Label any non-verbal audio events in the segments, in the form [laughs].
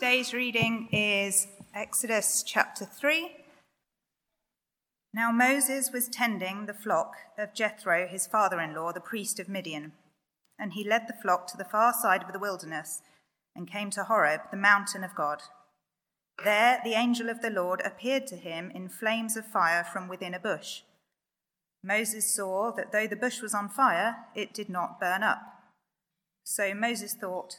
Today's reading is Exodus chapter 3. Now Moses was tending the flock of Jethro, his father in law, the priest of Midian, and he led the flock to the far side of the wilderness and came to Horeb, the mountain of God. There the angel of the Lord appeared to him in flames of fire from within a bush. Moses saw that though the bush was on fire, it did not burn up. So Moses thought,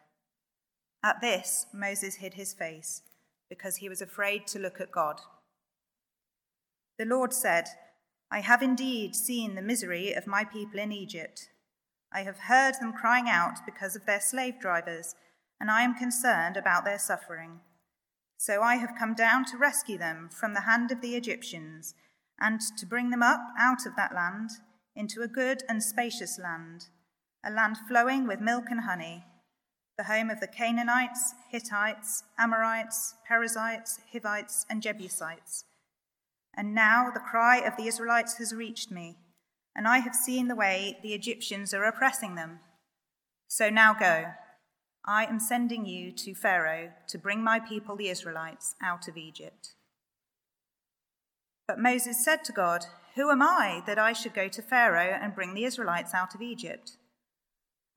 At this, Moses hid his face, because he was afraid to look at God. The Lord said, I have indeed seen the misery of my people in Egypt. I have heard them crying out because of their slave drivers, and I am concerned about their suffering. So I have come down to rescue them from the hand of the Egyptians, and to bring them up out of that land into a good and spacious land, a land flowing with milk and honey, the home of the Canaanites, Hittites, Amorites, Perizzites, Hivites, and Jebusites and now the cry of the Israelites has reached me, and I have seen the way the Egyptians are oppressing them. So now go. I am sending you to Pharaoh to bring my people, the Israelites, out of Egypt. But Moses said to God, Who am I that I should go to Pharaoh and bring the Israelites out of Egypt?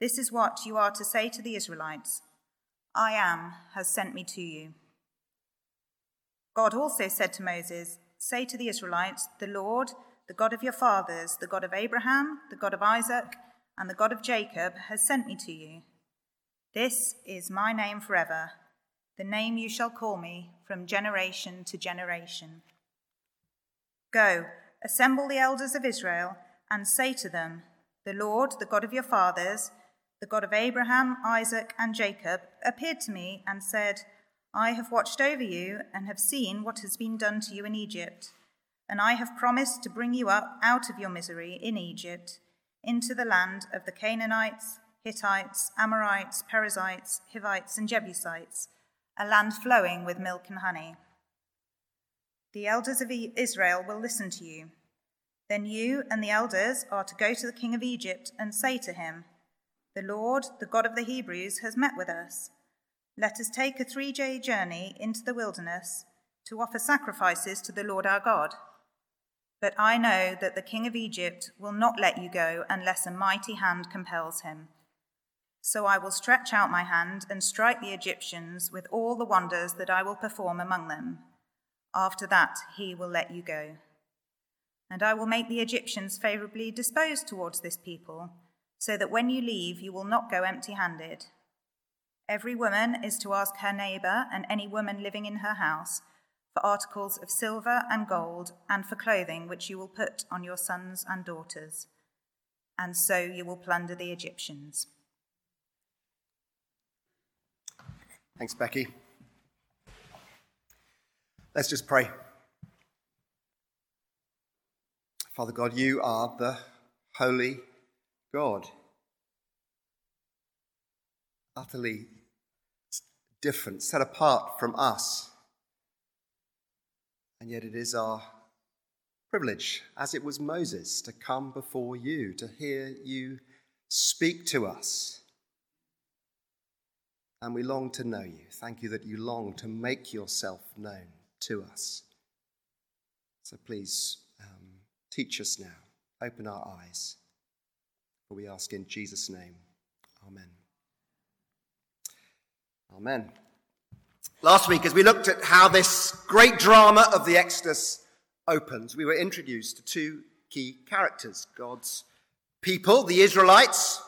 This is what you are to say to the Israelites I am has sent me to you. God also said to Moses, Say to the Israelites, The Lord, the God of your fathers, the God of Abraham, the God of Isaac, and the God of Jacob, has sent me to you. This is my name forever, the name you shall call me from generation to generation. Go, assemble the elders of Israel, and say to them, The Lord, the God of your fathers, the God of Abraham, Isaac, and Jacob, appeared to me and said, I have watched over you and have seen what has been done to you in Egypt, and I have promised to bring you up out of your misery in Egypt into the land of the Canaanites, Hittites, Amorites, Perizzites, Hivites, and Jebusites, a land flowing with milk and honey. The elders of Israel will listen to you. Then you and the elders are to go to the king of Egypt and say to him, The Lord, the God of the Hebrews, has met with us let us take a three day journey into the wilderness to offer sacrifices to the Lord our God. But I know that the king of Egypt will not let you go unless a mighty hand compels him. So I will stretch out my hand and strike the Egyptians with all the wonders that I will perform among them. After that, he will let you go. And I will make the Egyptians favorably disposed towards this people, so that when you leave, you will not go empty handed. Every woman is to ask her neighbor and any woman living in her house for articles of silver and gold and for clothing which you will put on your sons and daughters. And so you will plunder the Egyptians. Thanks, Becky. Let's just pray. Father God, you are the holy God utterly different, set apart from us. And yet it is our privilege, as it was Moses, to come before you, to hear you speak to us. And we long to know you. Thank you that you long to make yourself known to us. So please um, teach us now, open our eyes. For we ask in Jesus' name. Amen. Amen. Last week, as we looked at how this great drama of the Exodus opens, we were introduced to two key characters God's people, the Israelites,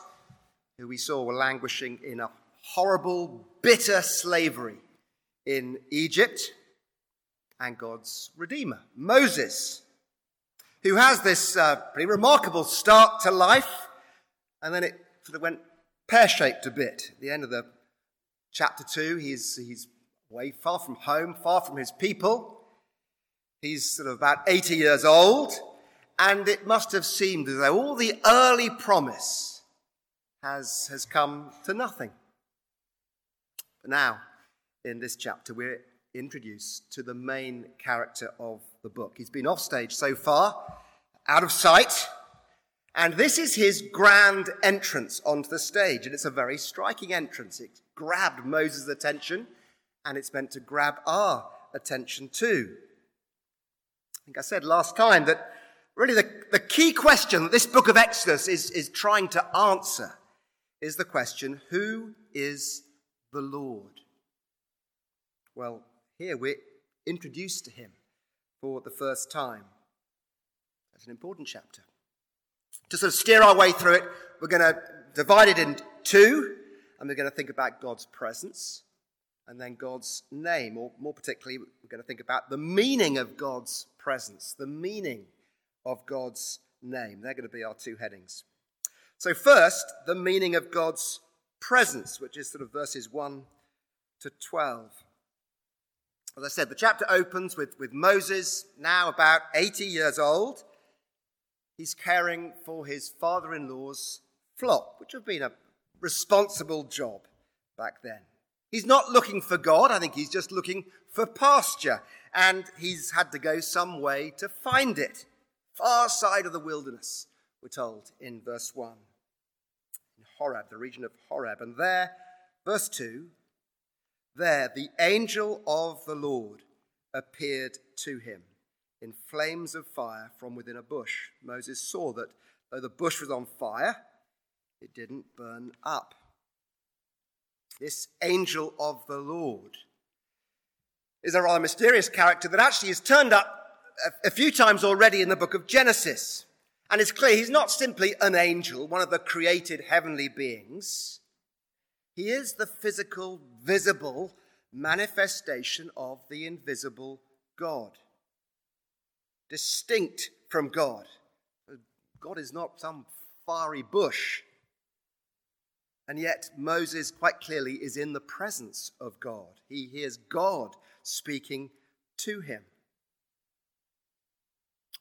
who we saw were languishing in a horrible, bitter slavery in Egypt, and God's Redeemer, Moses, who has this uh, pretty remarkable start to life, and then it sort of went pear shaped a bit. At the end of the chapter 2, he's, he's away, far from home, far from his people. He's sort of about 80 years old, and it must have seemed as though all the early promise has, has come to nothing. But now, in this chapter, we're introduced to the main character of the book. He's been off stage so far, out of sight, and this is his grand entrance onto the stage, and it's a very striking entrance. It grabbed Moses' attention and it's meant to grab our attention too. I think I said last time that really the, the key question that this book of Exodus is, is trying to answer is the question who is the Lord? Well, here we're introduced to him for the first time. That's an important chapter. To sort of steer our way through it, we're going to divide it in two, and we're going to think about God's presence and then God's name, or more particularly, we're going to think about the meaning of God's presence, the meaning of God's name. They're going to be our two headings. So, first, the meaning of God's presence, which is sort of verses 1 to 12. As I said, the chapter opens with, with Moses, now about 80 years old. He's caring for his father in law's flock, which would have been a responsible job back then. He's not looking for God. I think he's just looking for pasture. And he's had to go some way to find it. Far side of the wilderness, we're told in verse 1. In Horeb, the region of Horeb. And there, verse 2, there the angel of the Lord appeared to him in flames of fire from within a bush. Moses saw that though the bush was on fire, it didn't burn up this angel of the Lord, is a rather mysterious character that actually has turned up a, few times already in the book of Genesis. And it's clear he's not simply an angel, one of the created heavenly beings. He is the physical, visible manifestation of the invisible God, distinct from God. God is not some fiery bush. And yet, Moses quite clearly is in the presence of God. He hears God speaking to him.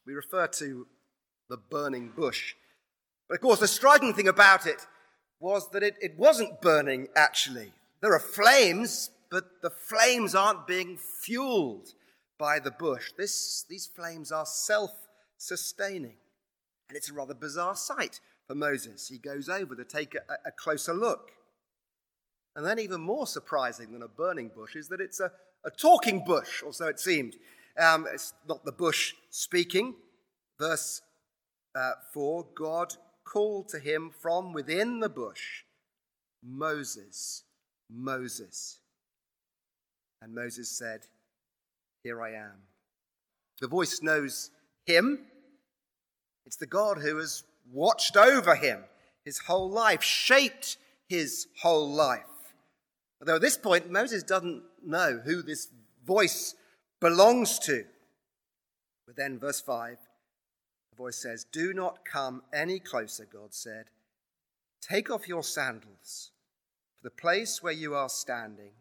We refer to the burning bush. But of course, the striking thing about it was that it, it wasn't burning actually. There are flames, but the flames aren't being fueled by the bush. This, these flames are self sustaining. And it's a rather bizarre sight for Moses. He goes over to take a, a closer look. And then, even more surprising than a burning bush is that it's a, a talking bush, or so it seemed. Um, it's not the bush speaking. Verse uh, 4 God called to him from within the bush, Moses, Moses. And Moses said, Here I am. The voice knows him. It's the God who has watched over him his whole life, shaped his whole life. Although at this point, Moses doesn't know who this voice belongs to. But then, verse 5, the voice says, Do not come any closer, God said. Take off your sandals, for the place where you are standing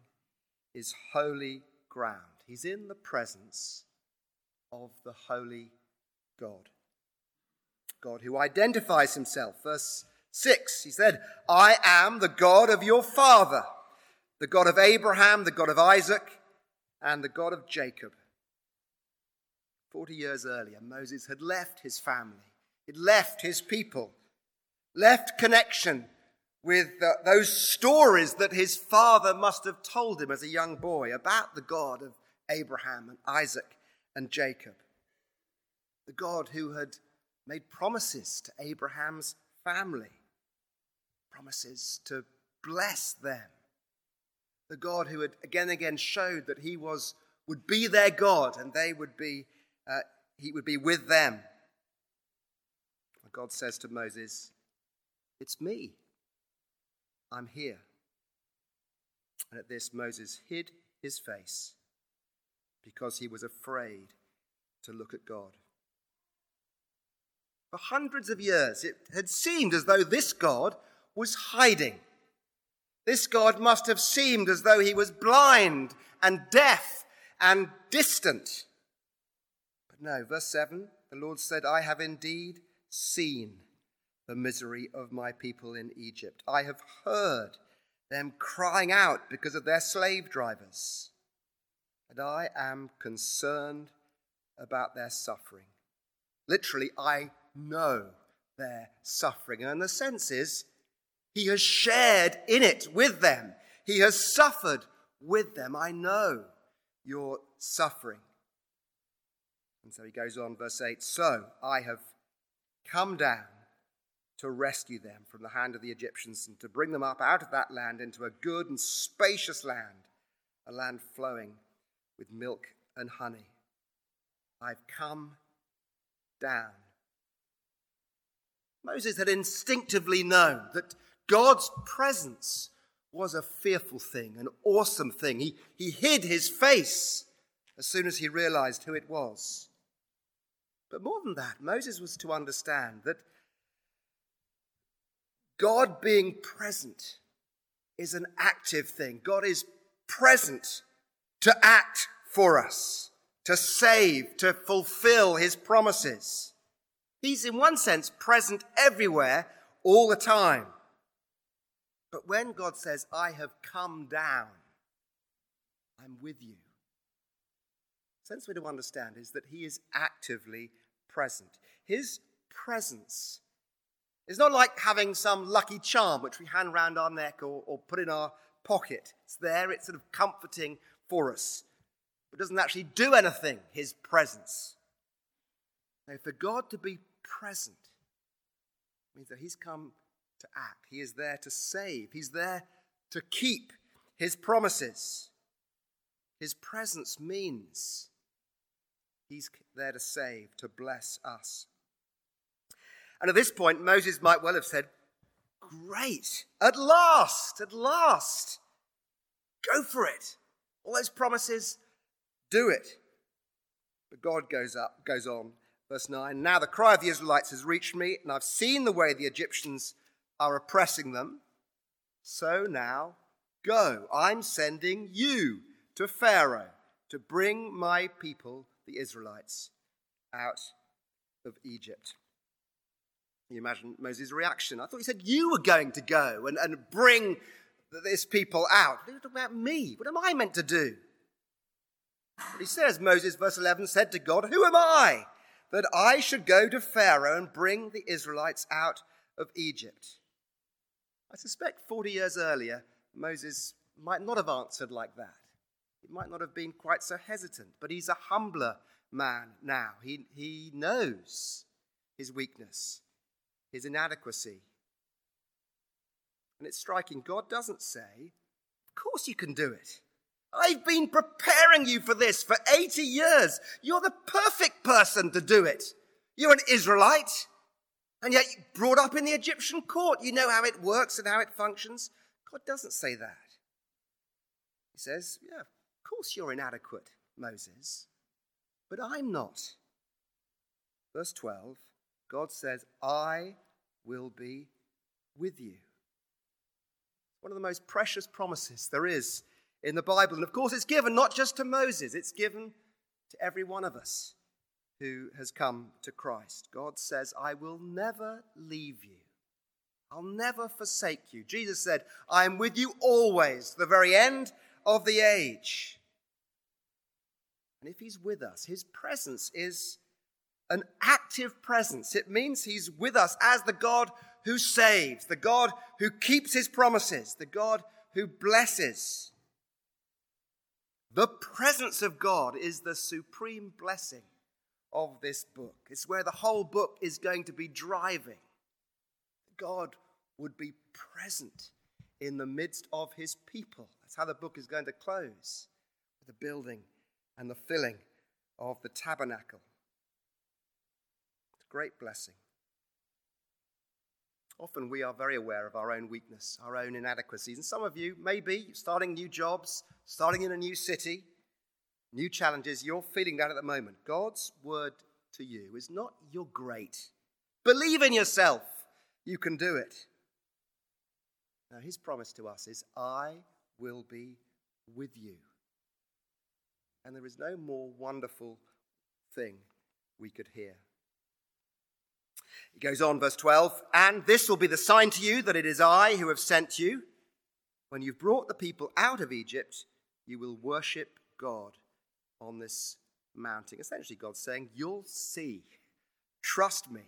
is holy ground. He's in the presence of the holy God. God who identifies himself. Verse 6, he said, I am the God of your father, the God of Abraham, the God of Isaac, and the God of Jacob. Forty years earlier, Moses had left his family, he'd left his people, left connection with those stories that his father must have told him as a young boy about the God of Abraham and Isaac and Jacob. The God who had made promises to Abraham's family, promises to bless them, the God who had again and again showed that he was, would be their God and they would be, uh, he would be with them. God says to Moses, It's me. I'm here. And at this, Moses hid his face because he was afraid to look at God. For hundreds of years, it had seemed as though this God was hiding. This God must have seemed as though he was blind and deaf and distant. But no, verse 7 the Lord said, I have indeed seen the misery of my people in Egypt. I have heard them crying out because of their slave drivers. And I am concerned about their suffering. Literally, I know their suffering. And the sense is, he has shared in it with them. He has suffered with them. I know your suffering. And so he goes on, verse 8 So I have come down to rescue them from the hand of the Egyptians and to bring them up out of that land into a good and spacious land, a land flowing with milk and honey. I've come down. Moses had instinctively known that God's presence was a fearful thing, an awesome thing. He, he hid his face as soon as he realized who it was. But more than that, Moses was to understand that God being present is an active thing. God is present to act for us, to save, to fulfill his promises. He's, in one sense, present everywhere all the time. But when God says, I have come down, I'm with you, the sense we do understand is that he is actively present. His presence is not like having some lucky charm which we hand round our neck or, or put in our pocket. It's there, it's sort of comforting for us. But doesn't actually do anything, his presence. Now, for God to be present means that he's come to act. He is there to save. He's there to keep his promises. His presence means he's there to save, to bless us. And at this point, Moses might well have said, Great, at last, at last. Go for it. All those promises, do it. But God goes up, goes on, verse 9. Now the cry of the Israelites has reached me, and I've seen the way the Egyptians are oppressing them. So now go. I'm sending you to Pharaoh to bring my people, the Israelites, out of Egypt. You imagine Moses' reaction. I thought he said you were going to go and, and bring this people out. What about me? What am I meant to do? But he says, Moses, verse 11, said to God, Who am I that I should go to Pharaoh and bring the Israelites out of Egypt? I suspect 40 years earlier, Moses might not have answered like that. He might not have been quite so hesitant, but he's a humbler man now. He, he knows his weakness his inadequacy. And it's striking. God doesn't say, Of course you can do it. I've been preparing you for this for 80 years. You're the perfect person to do it. You're an Israelite, and yet you brought up in the Egyptian court. You know how it works and how it functions. God doesn't say that. He says, Yeah, of course you're inadequate, Moses, but I'm not. Verse 12 God says, I will be with you. One of the most precious promises there is in the Bible. And of course, it's given not just to Moses, it's given to every one of us who has come to Christ. God says, I will never leave you. I'll never forsake you. Jesus said, I am with you always to the very end of the age. And if He's with us, His presence is an active presence. It means he's with us as the God who saves, the God who keeps his promises, the God who blesses. The presence of God is the supreme blessing of this book. It's where the whole book is going to be driving. God would be present in the midst of his people. That's how the book is going to close the building and the filling of the tabernacle. It's a great blessing. Often we are very aware of our own weakness, our own inadequacies. And some of you, maybe starting new jobs, starting in a new city, new challenges, you're feeling that at the moment. God's word to you is not you're great. Believe in yourself. You can do it. Now, his promise to us is, I will be with you. And there is no more wonderful thing we could hear. He goes on, verse 12, and this will be the sign to you that it is I who have sent you. When you've brought the people out of Egypt, you will worship God on this mountain. Essentially, God's saying, You'll see. Trust me.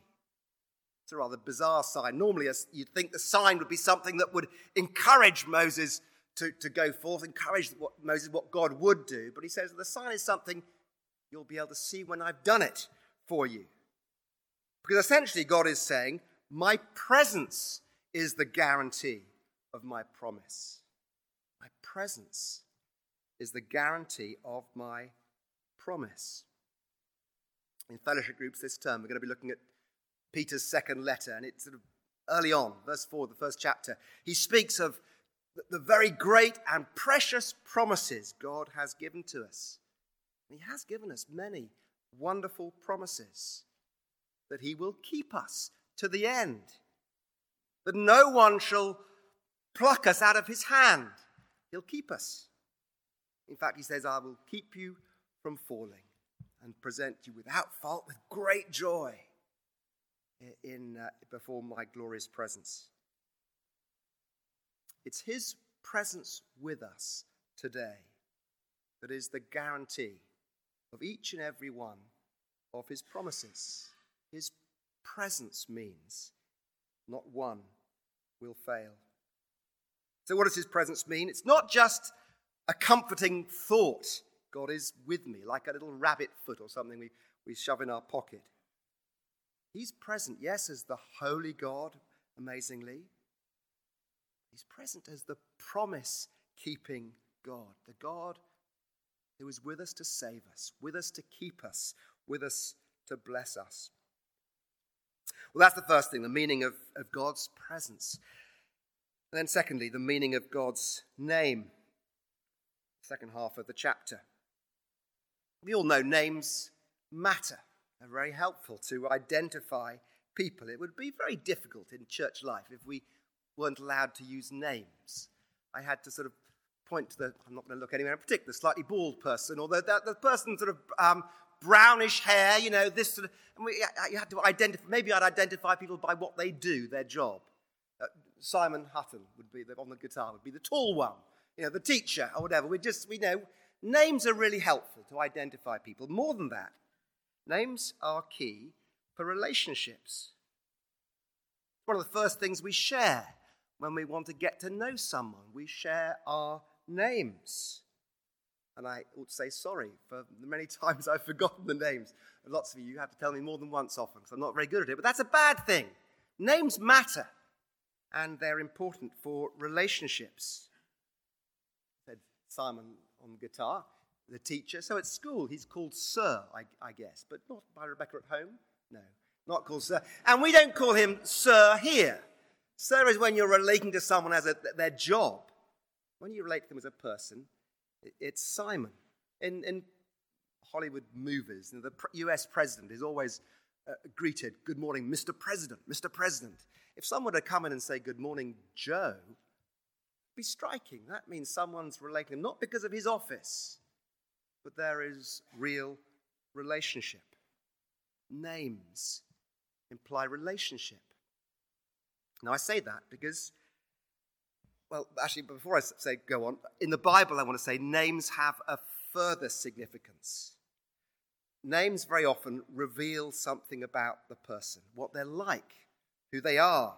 It's a rather bizarre sign. Normally, you'd think the sign would be something that would encourage Moses to, to go forth, encourage what, Moses what God would do. But he says the sign is something you'll be able to see when I've done it for you. Because essentially, God is saying, My presence is the guarantee of my promise. My presence is the guarantee of my promise. In fellowship groups this term, we're going to be looking at Peter's second letter, and it's sort of early on, verse 4, the first chapter. He speaks of the very great and precious promises God has given to us. He has given us many wonderful promises that He will keep us to the end, that no one shall pluck us out of His hand. He'll keep us. In fact, He says, I will keep you from falling and present you without fault with great joy in, uh, before my glorious presence. It's His presence with us today that is the guarantee of each and every one of His promises. His presence means not one will fail. So, what does His presence mean? It's not just a comforting thought. God is with me, like a little rabbit foot or something we, we shove in our pocket. He's present, yes, as the holy God, amazingly. He's present as the promise keeping God, the God who is with us to save us, with us to keep us, with us to bless us. Well, that's the first thing, the meaning of, of God's presence. And then, secondly, the meaning of God's name. Second half of the chapter. We all know names matter they're very helpful to identify people. It would be very difficult in church life if we weren't allowed to use names. I had to sort of point to the, I'm not going to look anywhere in particular, slightly bald person, or the, the, the person sort of um, brownish hair, you know, this sort of, and we, you had to identify, maybe I'd identify people by what they do, their job. Uh, Simon Hutton would be, the, on the guitar, would be the tall one, you know, the teacher or whatever. We just, we know, names are really helpful to identify people. More than that, Names are key for relationships. One of the first things we share when we want to get to know someone, we share our names. And I ought to say sorry for the many [laughs] times I've forgotten the names. Lots of you, you have to tell me more than once often because I'm not very good at it, but that's a bad thing. Names matter and they're important for relationships. Said Simon on guitar the teacher. So at school, he's called Sir, I, I, guess, but not by Rebecca at home. No, not called Sir. And we don't call him Sir here. Sir is when you're relating to someone as a, their job. When you relate to them as a person, it's Simon. In, in Hollywood movies, the US president is always uh, greeted, Good morning, Mr. President, Mr. President. If someone were to come in and say, Good morning, Joe, be striking. That means someone's relating him not because of his office, but there is real relationship. Names imply relationship. Now, I say that because, well, actually, before I say go on, in the Bible, I want to say names have a further significance. Names very often reveal something about the person, what they're like, who they are.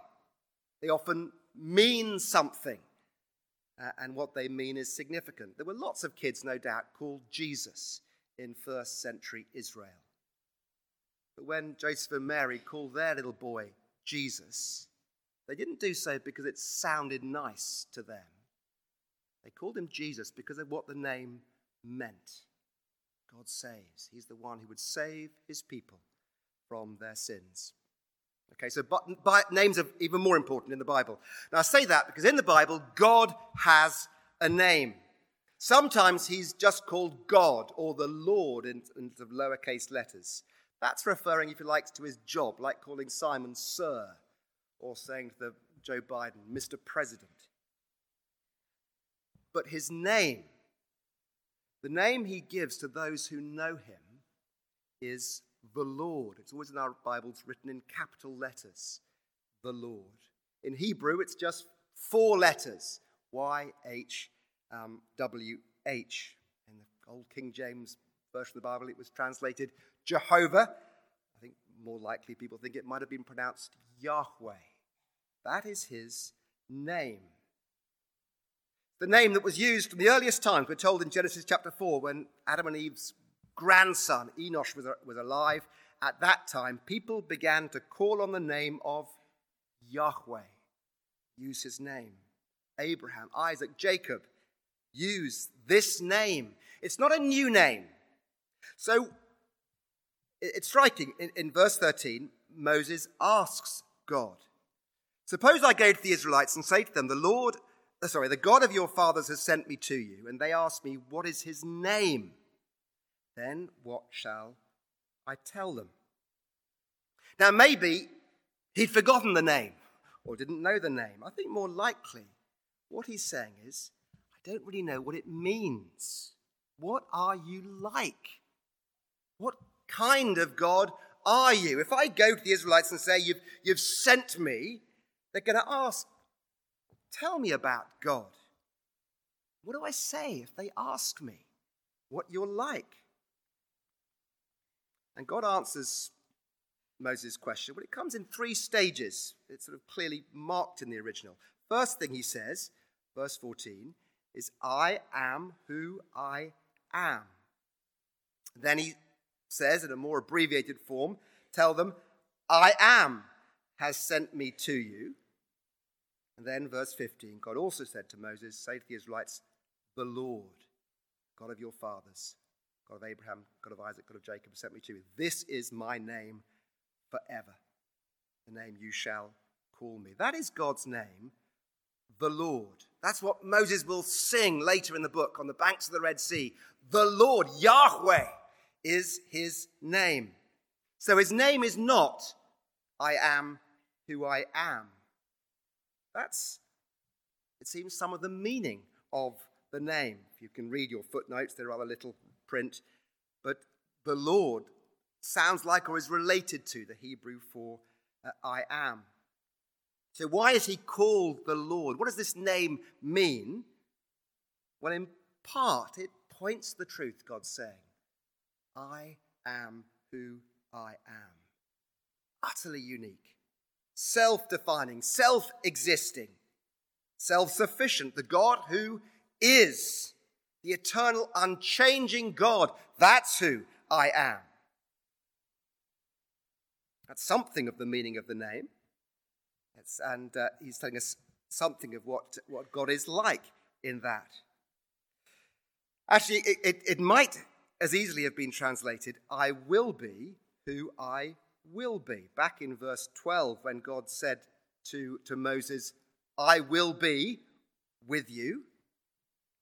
They often mean something uh, and what they mean is significant. There were lots of kids, no doubt, called Jesus in first century Israel. But when Joseph and Mary called their little boy Jesus, They didn't do so because it sounded nice to them. They called him Jesus because of what the name meant. God saves. He's the one who would save his people from their sins. Okay, so but, names are even more important in the Bible. Now, I say that because in the Bible, God has a name. Sometimes he's just called God or the Lord in, in of lowercase letters. That's referring, if you like, to his job, like calling Simon Sir or saying to the Joe Biden, Mr. President. But his name, the name he gives to those who know him, is the Lord. It's always in our Bibles written in capital letters, the Lord. In Hebrew, it's just four letters Y H um, W H. In the Old King James version of the Bible, it was translated Jehovah. I think more likely people think it might have been pronounced Yahweh. That is his name. The name that was used from the earliest times, we're told in Genesis chapter 4, when Adam and Eve's grandson, Enosh, was, was alive. At that time, people began to call on the name of Yahweh, use his name. Abraham, Isaac, Jacob use this name. It's not a new name. So it's striking. In, in verse 13, Moses asks God, Suppose I go to the Israelites and say to them, The Lord, uh, sorry, the God of your fathers has sent me to you, and they ask me, What is his name? Then what shall I tell them? Now, maybe he'd forgotten the name or didn't know the name. I think more likely what he's saying is, I don't really know what it means. What are you like? What kind of God are you? If I go to the Israelites and say, You've, you've sent me, they're going to ask, Tell me about God. What do I say if they ask me what you're like? And God answers Moses' question. Well, it comes in three stages. It's sort of clearly marked in the original. First thing he says, verse 14, is, I am who I am. Then he says, in a more abbreviated form, tell them, I am has sent me to you. And then, verse 15, God also said to Moses, Say to the Israelites, The Lord, God of your fathers, God of Abraham, God of Isaac, God of Jacob, sent me to you. This is my name forever, the name you shall call me. That is God's name, the Lord. That's what Moses will sing later in the book on the banks of the Red Sea. The Lord, Yahweh, is his name. So his name is not, I am who I am. That's, it seems, some of the meaning of the name. If you can read your footnotes, they're rather little print. But the Lord sounds like or is related to the Hebrew for uh, I am. So, why is he called the Lord? What does this name mean? Well, in part, it points the truth God's saying I am who I am. Utterly unique self defining, self existing, self sufficient, the God who is the eternal, unchanging God. That's who I am. That's something of the meaning of the name. It's, and uh, he's telling us something of what, what God is like in that. Actually, it, it, it might as easily have been translated, I will be who I will be. Back in verse 12, when God said to, to Moses, I will be with you,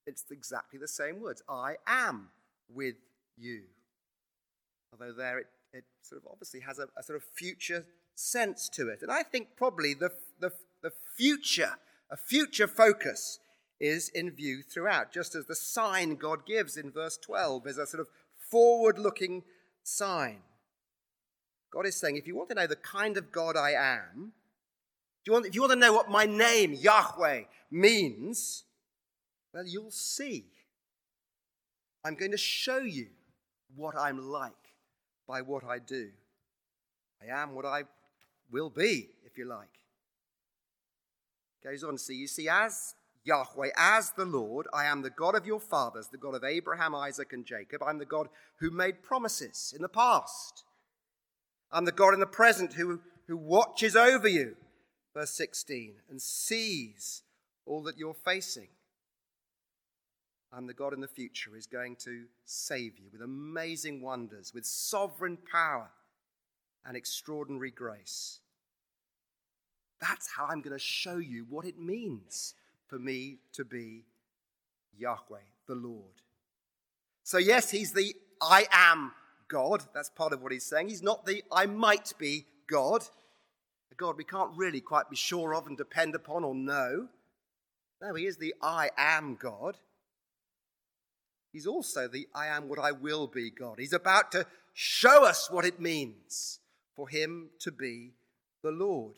it's exactly the same words I am with you. Although there it, it sort of obviously has a, a sort of future sense to it. And I think probably the, the, the future, a future focus is in view throughout, just as the sign God gives in verse 12 is a sort of forward looking sign. God is saying, if you want to know the kind of God I am, if you want, if you want to know what my name, Yahweh, means, well, you'll see. I'm going to show you what I'm like by what I do. I am what I will be, if you like. Goes on see, you see, as Yahweh, as the Lord, I am the God of your fathers, the God of Abraham, Isaac, and Jacob. I'm the God who made promises in the past I'm the God in the present who, who watches over you verse 16, and sees all that you're facing. I'm the God in the future who's going to save you with amazing wonders, with sovereign power and extraordinary grace. That's how I'm going to show you what it means for me to be Yahweh, the Lord. So, yes, he's the I am God. That's part of what he's saying. He's not the I might be God, a God we can't really quite be sure of and depend upon or know. No, he is the I am God. He's also the I am what I will be God. He's about to show us what it means for him to be the Lord.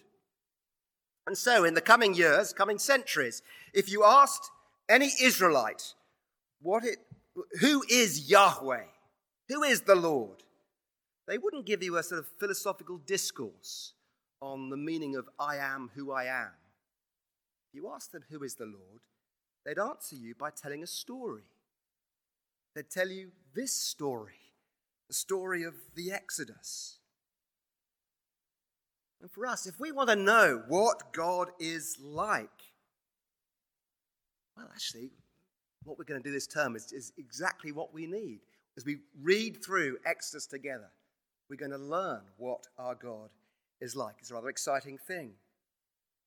And so, in the coming years, coming centuries, if you asked any Israelite what it, who is Yahweh, who is the Lord, they wouldn't give you a sort of philosophical discourse on the meaning of I am who I am. You ask them who is the Lord, they'd answer you by telling a story. They'd tell you this story, the story of the Exodus. And for us, if we want to know what God is like, well, actually, what we're going to do this term is, is exactly what we need. As we read through Exodus together, we're going to learn what our God is like. It's a rather exciting thing.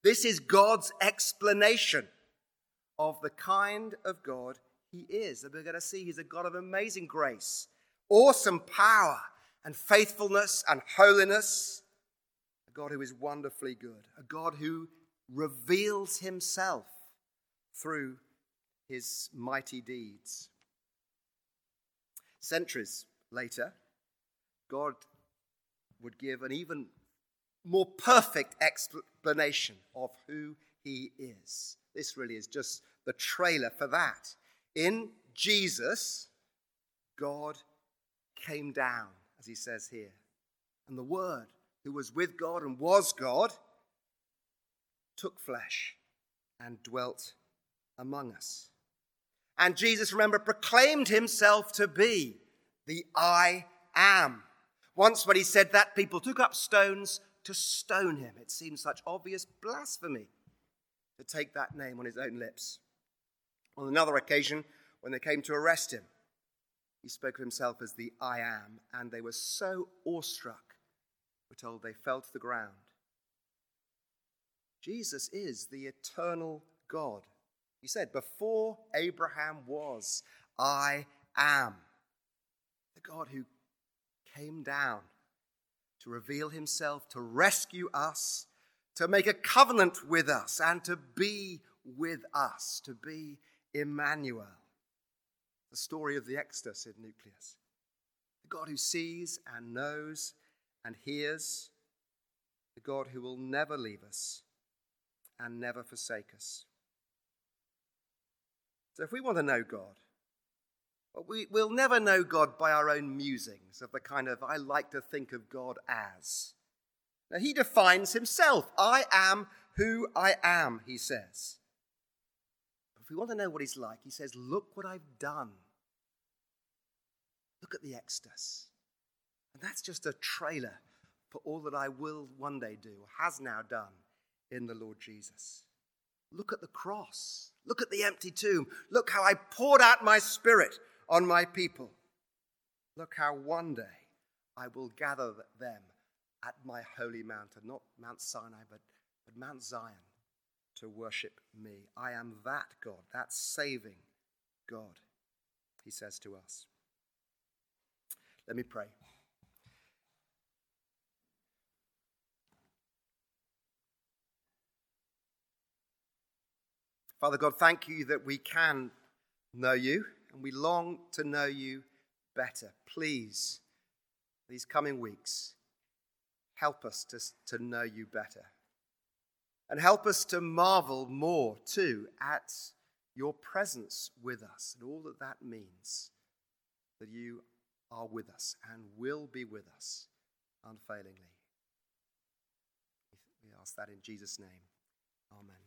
This is God's explanation of the kind of God He is. And we're going to see He's a God of amazing grace, awesome power, and faithfulness and holiness A God who is wonderfully good, a God who reveals himself through his mighty deeds. Centuries later, God would give an even more perfect explanation of who he is. This really is just the trailer for that. In Jesus, God came down, as he says here. And the Word who was with God and was God, took flesh and dwelt among us. And Jesus, remember, proclaimed himself to be the I am. Once, when he said that, people took up stones to stone him. It seemed such obvious blasphemy to take that name on his own lips. On another occasion, when they came to arrest him, he spoke of himself as the I am, and they were so awestruck we're told they fell to the ground. Jesus is the eternal God. He said, Before Abraham was, I am. The God who came down to reveal himself, to rescue us, to make a covenant with us, and to be with us, to be Emmanuel. The story of the Exodus in Nucleus. The God who sees and knows and hears, the God who will never leave us and never forsake us. So, if we want to know God, we, will never know God by our own musings of the kind of I like to think of God as. Now, he defines himself. I am who I am, he says. But if we want to know what he's like, he says, Look what I've done. Look at the Exodus. And that's just a trailer for all that I will one day do, has now done in the Lord Jesus. Look at the cross. Look at the empty tomb. Look how I poured out my spirit on my people. Look how one day I will gather them at my holy mountain, not Mount Sinai, but, but Mount Zion, to worship me. I am that God, that saving God, he says to us. Let me pray. Father God, thank you that we can know you and we long to know you better. Please, these coming weeks, help us to, to know you better. And help us to marvel more, too, at your presence with us and all that that means. That you are with us and will be with us unfailingly. We ask that in Jesus' name. Amen.